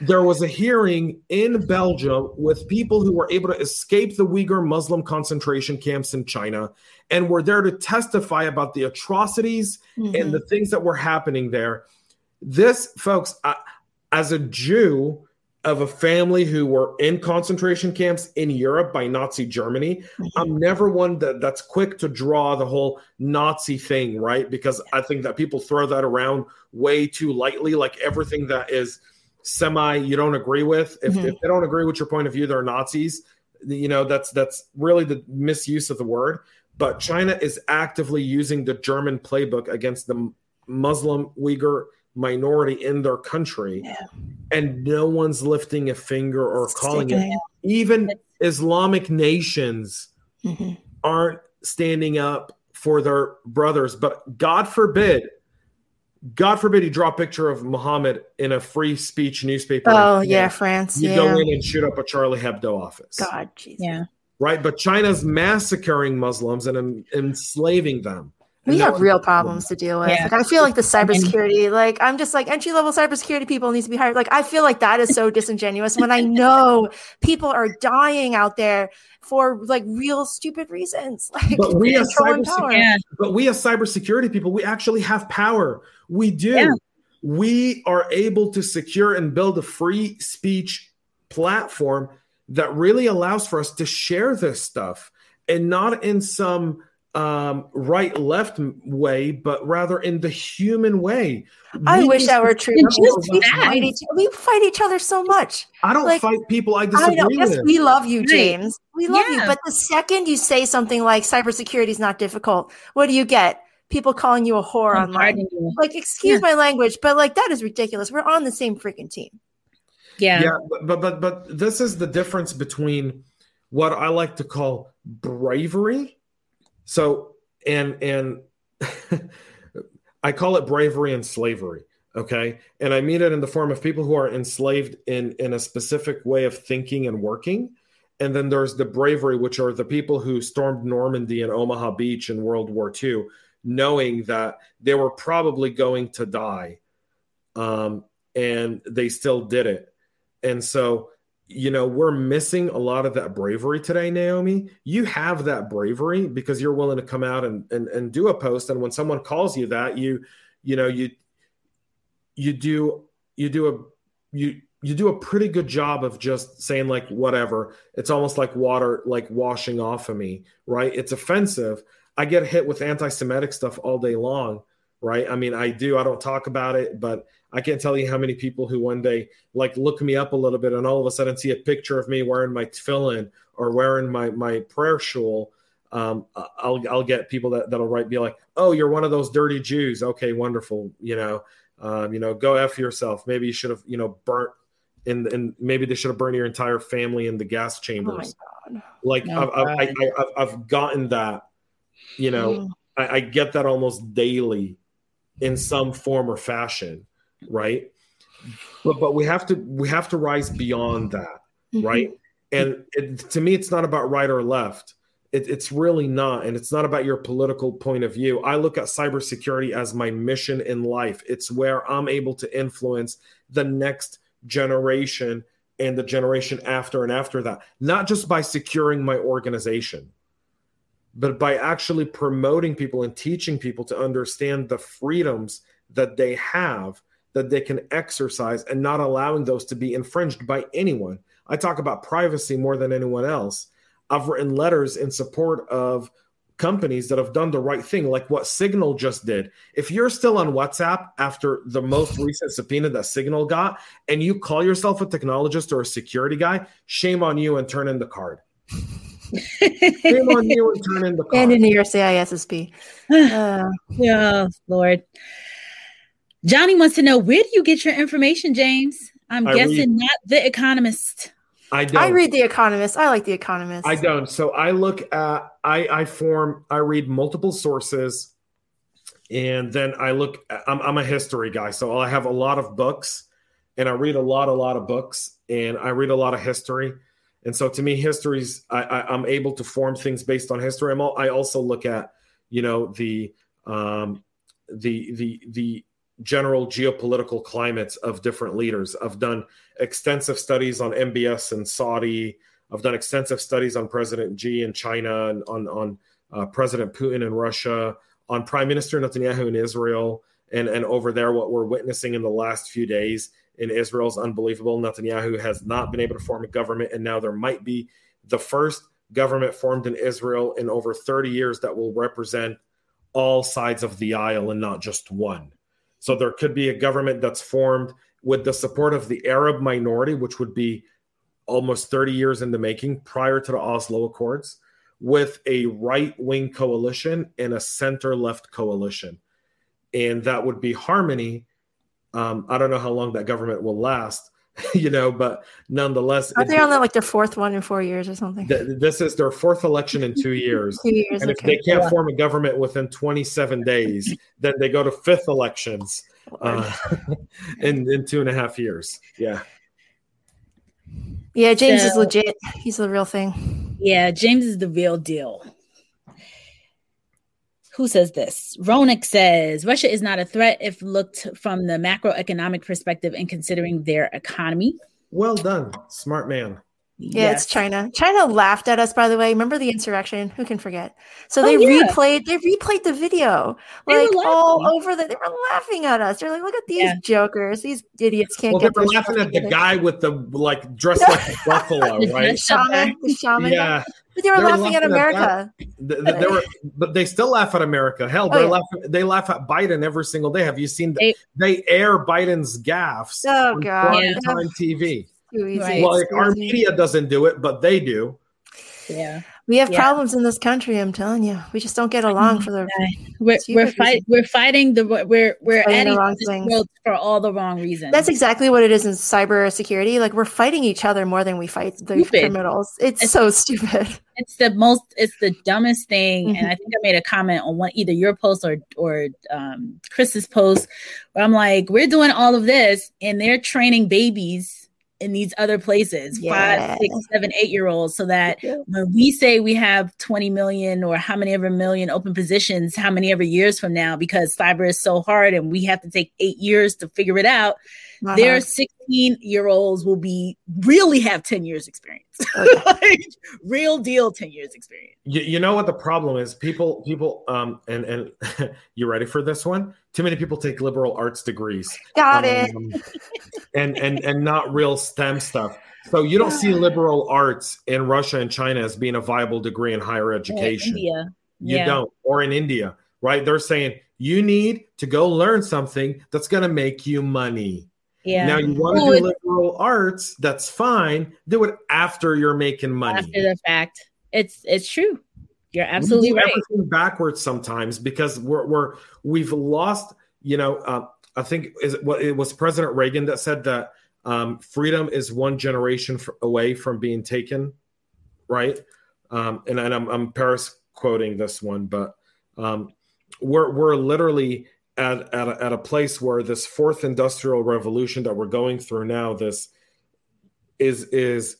There was a hearing in Belgium with people who were able to escape the Uyghur Muslim concentration camps in China and were there to testify about the atrocities mm-hmm. and the things that were happening there. This, folks, I, as a Jew, of a family who were in concentration camps in Europe by Nazi Germany. Mm-hmm. I'm never one that, that's quick to draw the whole Nazi thing, right? Because I think that people throw that around way too lightly, like everything that is semi you don't agree with. If, mm-hmm. if they don't agree with your point of view, they're Nazis. You know, that's that's really the misuse of the word. But China is actively using the German playbook against the Muslim Uyghur minority in their country yeah. and no one's lifting a finger or calling it even islamic nations mm-hmm. aren't standing up for their brothers but god forbid god forbid you draw a picture of muhammad in a free speech newspaper oh yeah france you yeah. go in and shoot up a charlie hebdo office god Jesus. yeah right but china's massacring muslims and enslaving them we have real problems to deal with. Yeah. Like I feel like the cybersecurity, like I'm just like entry level cybersecurity people needs to be hired. Like I feel like that is so disingenuous when I know people are dying out there for like real stupid reasons. Like but we as cybersecurity, yeah. but we as cybersecurity people, we actually have power. We do. Yeah. We are able to secure and build a free speech platform that really allows for us to share this stuff and not in some um, right left way, but rather in the human way. I we wish that were true. We fight, each, we fight each other so much. I don't like, fight people I disagree I know, yes, with. We love you, James. We love yeah. you. But the second you say something like cybersecurity is not difficult, what do you get? People calling you a whore I'm online. Like, excuse yeah. my language, but like that is ridiculous. We're on the same freaking team. Yeah. Yeah, but, but but but this is the difference between what I like to call bravery so and and I call it bravery and slavery. Okay. And I mean it in the form of people who are enslaved in, in a specific way of thinking and working. And then there's the bravery, which are the people who stormed Normandy and Omaha Beach in World War II, knowing that they were probably going to die. Um, and they still did it. And so you know, we're missing a lot of that bravery today, Naomi. You have that bravery because you're willing to come out and, and, and do a post. And when someone calls you that, you, you know, you, you do, you do a, you, you do a pretty good job of just saying like whatever. It's almost like water like washing off of me right? It's offensive. I get hit with anti-semitic stuff all day long right? I mean i do. I don't talk about it but I can't tell you how many people who one day like look me up a little bit and all of a sudden see a picture of me wearing my tefillin or wearing my my prayer shawl. Um, I'll I'll get people that that'll write be like, oh, you're one of those dirty Jews. Okay, wonderful. You know, um, you know, go f yourself. Maybe you should have you know burnt in and maybe they should have burned your entire family in the gas chambers. Oh like no, I've, I've, I, have I've gotten that. You know, mm. I, I get that almost daily in some form or fashion right? But but we have to we have to rise beyond that, mm-hmm. right? And it, to me, it's not about right or left. It, it's really not, and it's not about your political point of view. I look at cybersecurity as my mission in life. It's where I'm able to influence the next generation and the generation after and after that, not just by securing my organization, but by actually promoting people and teaching people to understand the freedoms that they have that they can exercise and not allowing those to be infringed by anyone. I talk about privacy more than anyone else. I've written letters in support of companies that have done the right thing, like what Signal just did. If you're still on WhatsApp after the most recent subpoena that Signal got, and you call yourself a technologist or a security guy, shame on you and turn in the card. shame on you and turn in the card. And in your CISSP. Uh, oh, Lord. Johnny wants to know where do you get your information, James? I'm I guessing read, not The Economist. I don't. I read The Economist. I like The Economist. I don't. So I look at I I form I read multiple sources, and then I look. I'm I'm a history guy, so I have a lot of books, and I read a lot a lot of books, and I read a lot of history. And so to me, history's I, I am able to form things based on history. I'm all, I also look at you know the um the the the general geopolitical climates of different leaders. I've done extensive studies on MBS and Saudi. I've done extensive studies on President Xi in China and on on uh, President Putin in Russia, on Prime Minister Netanyahu in Israel, and and over there, what we're witnessing in the last few days in Israel is unbelievable. Netanyahu has not been able to form a government, and now there might be the first government formed in Israel in over 30 years that will represent all sides of the aisle and not just one. So there could be a government that's formed with the support of the Arab minority, which would be almost 30 years in the making prior to the Oslo Accords, with a right wing coalition and a center left coalition. And that would be harmony. Um, I don't know how long that government will last, you know, but nonetheless, are they on that like their fourth one in four years or something? Th- this is their fourth election in two years. two years and okay. if they can't yeah. form a government within 27 days, then they go to fifth elections uh, in in two and a half years. Yeah. Yeah, James so, is legit. He's the real thing. Yeah, James is the real deal. Who says this? Ronak says Russia is not a threat if looked from the macroeconomic perspective and considering their economy. Well done, smart man. Yeah, yes. it's China. China laughed at us, by the way. Remember the insurrection? Who can forget? So oh, they oh, yeah. replayed, they replayed the video they like all over the. They were laughing at us. They're like, "Look at these yeah. jokers! These idiots can't." Well, get they were laughing at the guy with the like dressed like a buffalo, right? The shaman, the shaman. Yeah. But they were, they laughing, laughing, at America. At they, they, were, but they still laugh at America. Hell, they oh, yeah. laugh. They laugh at Biden every single day. Have you seen? They, they air Biden's gaffes oh, on God. prime time TV. Right. Well, like our media doesn't do it, but they do. Yeah. We have yeah. problems in this country. I'm telling you, we just don't get along for the. We're we're, fight, we're fighting the we're we're fighting adding the wrong things for all the wrong reasons. That's exactly what it is in cyber security. Like we're fighting each other more than we fight the stupid. criminals. It's, it's, so stupid. It's the most. It's the dumbest thing. Mm-hmm. And I think I made a comment on one either your post or or um, Chris's post where I'm like, we're doing all of this, and they're training babies in these other places, yeah. five, six, seven, eight year olds, so that yeah. when we say we have 20 million or how many ever million open positions, how many ever years from now, because cyber is so hard and we have to take eight years to figure it out, uh-huh. their 16 year olds will be really have 10 years experience okay. like, real deal 10 years experience. You, you know what the problem is? People people um and and you ready for this one? Too many people take liberal arts degrees. Got um, it and and and not real stem stuff. So you don't see liberal arts in russia and china as being a viable degree in higher education. India. you yeah. don't or in india right? They're saying you need to go learn something that's going to make you money yeah. Now you want to do liberal arts, that's fine. Do it after you're making money. After the fact. It's it's true. You're absolutely right. Everything backwards sometimes because we're we're we've lost, you know, uh, I think is it, what it was President Reagan that said that um, freedom is one generation away from being taken, right? Um, and, and I'm, I'm Paris quoting this one, but um, we're we're literally at at a, at a place where this fourth industrial revolution that we're going through now this is is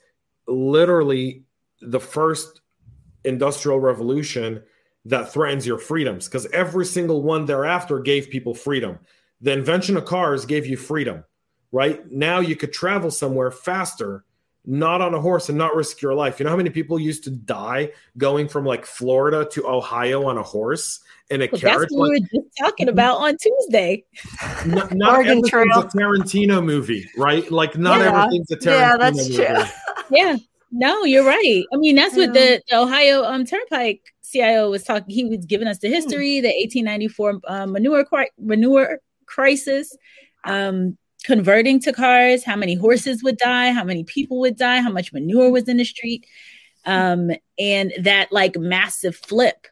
literally the first industrial revolution that threatens your freedoms because every single one thereafter gave people freedom. The invention of cars gave you freedom right? Now you could travel somewhere faster not on a horse and not risk your life. You know how many people used to die going from like Florida to Ohio on a horse in a Well, carriage? that's what we were just talking about on Tuesday. n- not everything's Trail. a Tarantino movie, right? Like not Yeah. everything's a Tarantino Yeah, that's movie. true. Yeah. No, you're right. I mean, that's what the, the Ohio um, Turnpike CIO was talking. He was giving us the history, the 1894 um, manure manure crisis, um, converting to cars, how many horses would die, how many people would die, how much manure was in the street, um, and that like massive flip.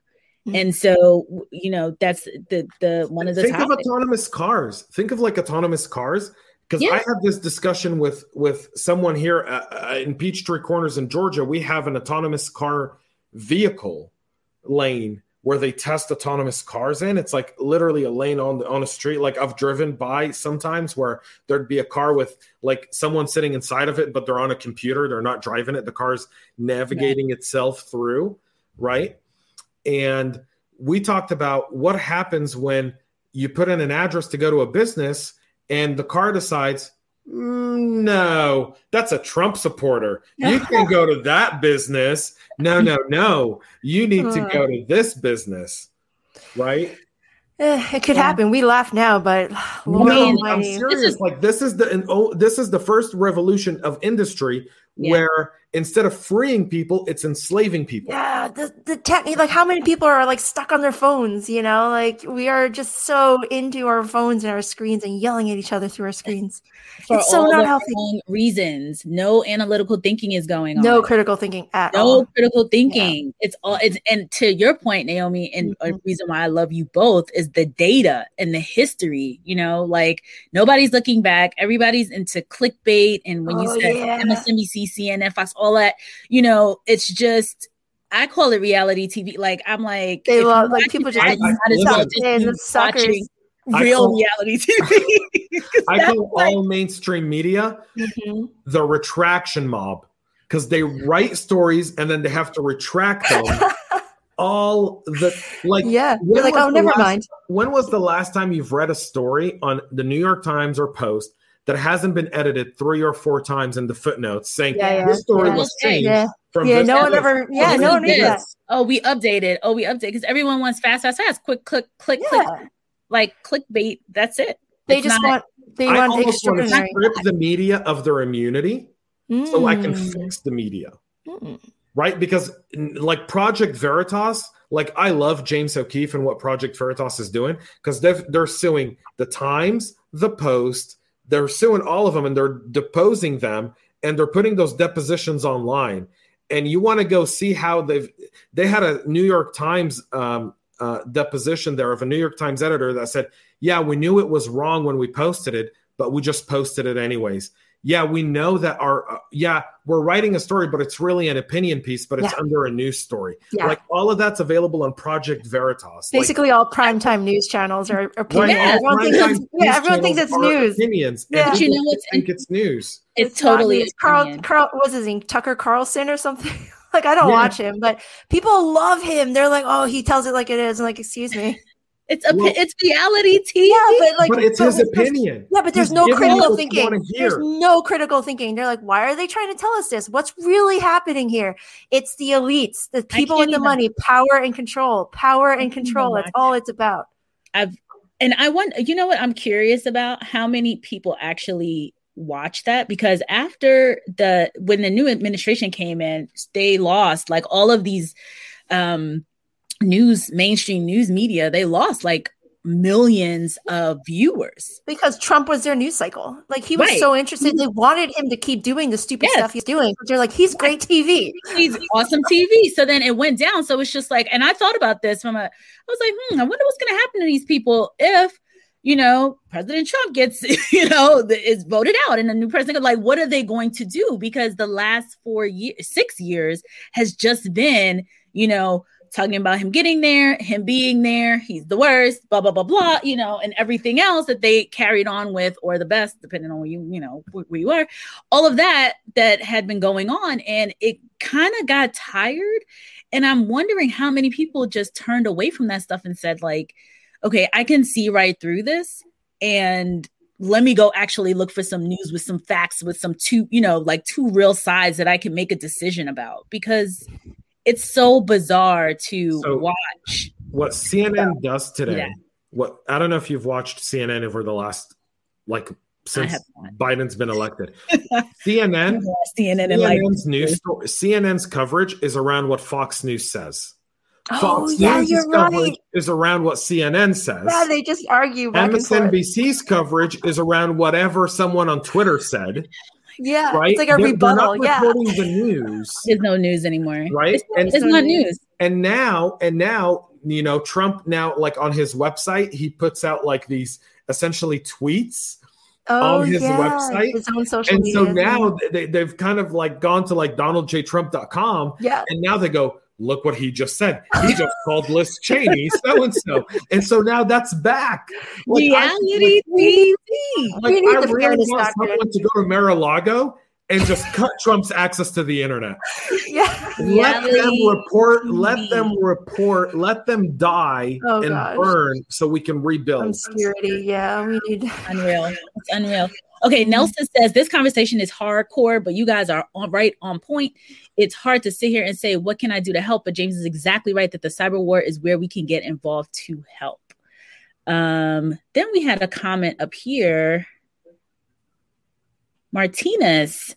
Mhm. And so, you know, that's the the one of the think topics. of autonomous cars think of like autonomous cars because Yeah. i had this discussion with with someone here uh, uh, in peachtree corners in georgia we have an autonomous car vehicle lane where they test autonomous cars in. It's like literally a lane on the on a street. Like i've driven by sometimes where there'd be a car with like someone sitting inside of it but they're on a computer. They're not driving it. The car's navigating itself through right? And we talked about what happens when you put in an address to go to a business and the car decides "Mm, no. That's a trump supporter. You can go to that business. No no no. You need to go to this business right? Eh, it could Yeah. happen. We laugh now, but Lord no, i'm serious. This is- like this is the and, oh, this is the first revolution of industry Yeah. where instead of freeing people it's enslaving people. Yeah, the the tech like how many people are like stuck on their phones, you know? Like we are just so into our phones and our screens and yelling at each other through our screens. for it's so not healthy. reasons. No analytical thinking is going on. No critical thinking at all. no all. critical thinking. It's all it's and to your point, Naomi, and a Mhm. reason why I love you both is the data and the history. You know, like nobody's looking back. Everybody's into clickbait, and when Oh, you said yeah. MSNBC, CNN, Fox, all that, you know, it's just. I call it reality TV. Like I'm like, They love- like, people just I- get I just sucked just in, keep the suckers. watching real call- reality TV. i that's call like- all mainstream media Mhm. the retraction mob because they write stories and then they have to retract them all the like Yeah. when You're like, was oh, the never last- mind. when was the last time you've read a story on the new york times or post that hasn't been edited three or four times in the footnotes saying Yeah, yeah, this story yeah. was changed Yeah. From Yeah, this no one ever yeah, no one needs that. Oh, we updated. Oh, we updated because everyone wants fast, fast, fast. Quick, click, click, click. Yeah. Like clickbait. That's it. They It's just not- want they i want almost want to strip the media of their immunity so i can Mm. fix the media Mm. right? Because like Project Veritas, like I love James O'Keefe and what Project Veritas is doing because they're they're suing the Times, the Post, they're suing all of them and they're deposing them and they're putting those depositions online. And you want to go see how they've they had a New York Times um, uh, deposition there of a New York Times editor that said, "Yeah, we knew it was wrong when we posted it, but we just posted it anyways." Yeah, we know that our uh, yeah, we're writing a story, but it's really an opinion piece, but it's Yeah. under a news story. Yeah. Like all of that's available on Project Veritas. Like, Basically, all primetime news channels are right, opinion. Yeah. everyone thinks it's, yeah, news everyone thinks it's news. Opinions. Yeah. And But you know what's think it's news. It's, not totally news. Carl. Carl, what's his name? Tucker Carlson or something. like I don't Yeah. watch him, but people love him. They're like, oh, he tells it like it is. I'm like, excuse me. It's a Well- it's reality TV. Yeah, but like, but it's but his there's- opinion. Yeah, but there's He's no critical us what you thinking. There's no critical thinking. They're like, why are they trying to tell us this? What's really happening here? It's the elites, the people with the even- money, power and control, power and control. That's all it's about. I've and I want you know what I'm curious about how many people actually watch that because after the when the new administration came in, they lost like all of these um news mainstream news media, they lost like millions of viewers. Because Trump was their news cycle. Like he was Right. so interested. They wanted him to keep doing the stupid Yes. stuff he's doing. But they're like, he's great TV. He's awesome TV. So then it went down. So it's just like, and I thought about this from a, I was like, hmm, I wonder what's going to happen to these people if, you know, President Trump gets, you know, the, is voted out and a new president. Like, what are they going to do? Because the last four years, six years has just been, you know, talking about him getting there, him being there, he's the worst, blah blah blah blah, you know, and everything else that they carried on with, or the best, depending on where you, you know, where, you are, all of that that had been going on, and it kind of got tired. And I'm wondering how many people just turned away from that stuff and said, like, okay, I can see right through this, and let me go actually look for some news with some facts with some two you know like two real sides that i can make a decision about because it's so bizarre to so watch what cnn does today yeah. what i don't know if you've watched cnn over the last like since biden's been elected cnn cnn cnn's news story, cnn's coverage is around what fox news says Fox oh, yeah, News' coverage right. is around what CNN says. Yeah, they just argue. MSNBC's coverage is around whatever someone on Twitter said. Yeah, right. It's like a they're, rebuttal. They're not reporting yeah. the news. There's no news anymore. Right, it's, and it's not news. And now, and now, you know, Trump now, like on his website, he puts out like these essentially tweets oh, on his yeah. website. His own social and media. so now they, they've kind of like gone to like donaldjtrump.com. Yeah. And now they go, look what he just said. He just called Liz Cheney so and so, and so now that's back. Like, Reality TV. Like, I really want someone to go to Mar-a-Lago and just cut Trump's access to the internet. Yeah. Let them report, let them report, let them die oh, and gosh. burn so we can rebuild. Obscurity, yeah. We need unreal. It's unreal. Okay, mm-hmm. Nelson says this conversation is hardcore, but you guys are on, right on point. It's hard to sit here and say, What can I do to help? But James is exactly right that the cyber war is where we can get involved to help. Um, then we had a comment up here. Martinez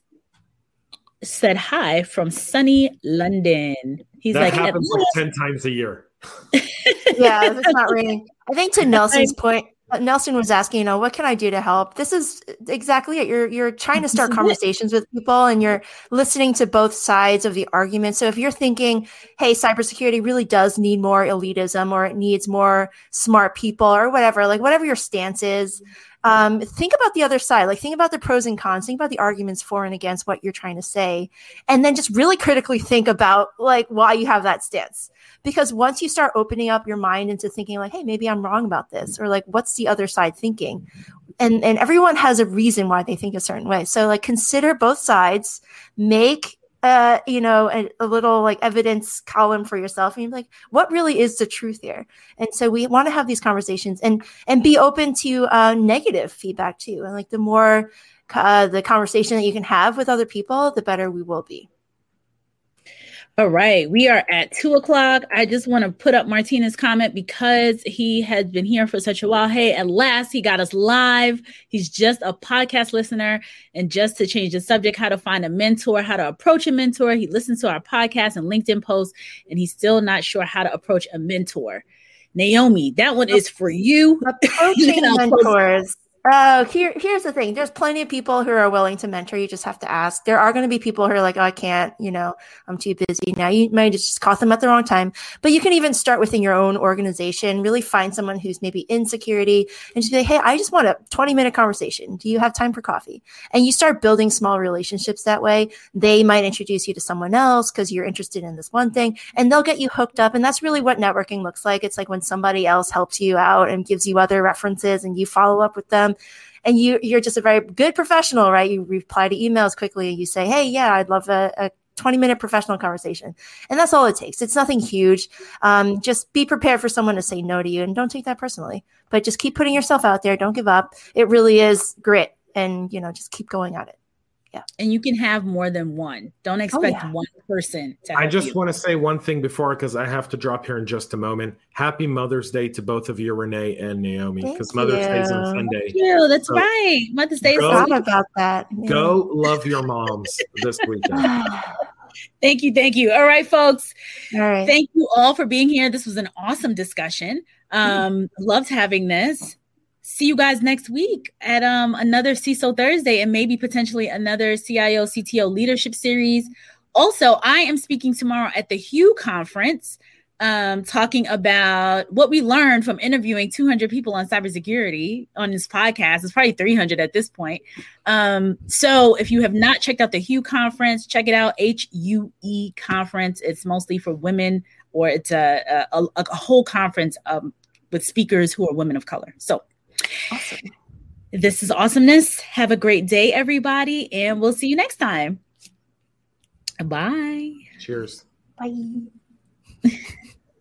said hi from sunny London. He's that like, happens like 10 times a year. yeah, it's not raining. I think to Nelson's point, Nelson was asking, you know, what can I do to help? This is exactly it. You're you're trying to start conversations with people and you're listening to both sides of the argument. So if you're thinking, hey, cybersecurity really does need more elitism or it needs more smart people or whatever, like whatever your stance is, um, think about the other side. Like think about the pros and cons, think about the arguments for and against what you're trying to say, and then just really critically think about like why you have that stance because once you start opening up your mind into thinking like hey maybe i'm wrong about this or like what's the other side thinking and and everyone has a reason why they think a certain way so like consider both sides make uh, you know, a, a, little like evidence column for yourself, and you're like, what really is the truth here? And so we want to have these conversations and and be open to uh, negative feedback too. And like the more uh, the conversation that you can have with other people, the better we will be. All right, we are at two o'clock. I just want to put up Martinez's comment because he has been here for such a while. Hey, at last he got us live. He's just a podcast listener. And just to change the subject, how to find a mentor, how to approach a mentor. He listens to our podcast and LinkedIn posts, and he's still not sure how to approach a mentor. Naomi, that one is for you. Approaching mentors. Oh, here, here's the thing. There's plenty of people who are willing to mentor. You just have to ask. There are going to be people who are like, oh, I can't, you know, I'm too busy. Now you might just caught them at the wrong time. But you can even start within your own organization, really find someone who's maybe in security and just be like, hey, I just want a 20 minute conversation. Do you have time for coffee? And you start building small relationships that way. They might introduce you to someone else because you're interested in this one thing and they'll get you hooked up. And that's really what networking looks like. It's like when somebody else helps you out and gives you other references and you follow up with them and you you're just a very good professional, right? You reply to emails quickly and you say, "Hey, yeah, I'd love a, a 20 minute professional conversation. And that's all it takes. It's nothing huge. Um, just be prepared for someone to say no to you and don't take that personally, but just keep putting yourself out there. Don't give up. It really is grit and, you know, just keep going at it. Yeah. And you can have more than one. Don't oh, expect oh, yeah. one person to I just want to say one thing before because I have to drop here in just a moment. Happy Mother's Day to both of you, Renee and Naomi, because Mother's Day is on Sunday. Thank you. That's so right. Mother's Day is about that. Yeah. Go love your moms this weekend. Thank you. Thank you. All right, folks. All right. Thank you all for being here. This was an awesome discussion. Um, loved having this see you guys next week at um another CISO Thursday and maybe potentially another CIO CTO leadership series. Also, I am speaking tomorrow at the HUE conference, um, talking about what we learned from interviewing 200 people on cybersecurity on this podcast. It's probably 300 at this point. Um, so if you have not checked out the HUE conference, check it out. H U E conference. It's mostly for women, or it's a a, a, a whole conference um, with speakers who are women of color. So Awesome. This is awesomeness. Have a great day, everybody, and we'll see you next time. Bye. Cheers. Bye.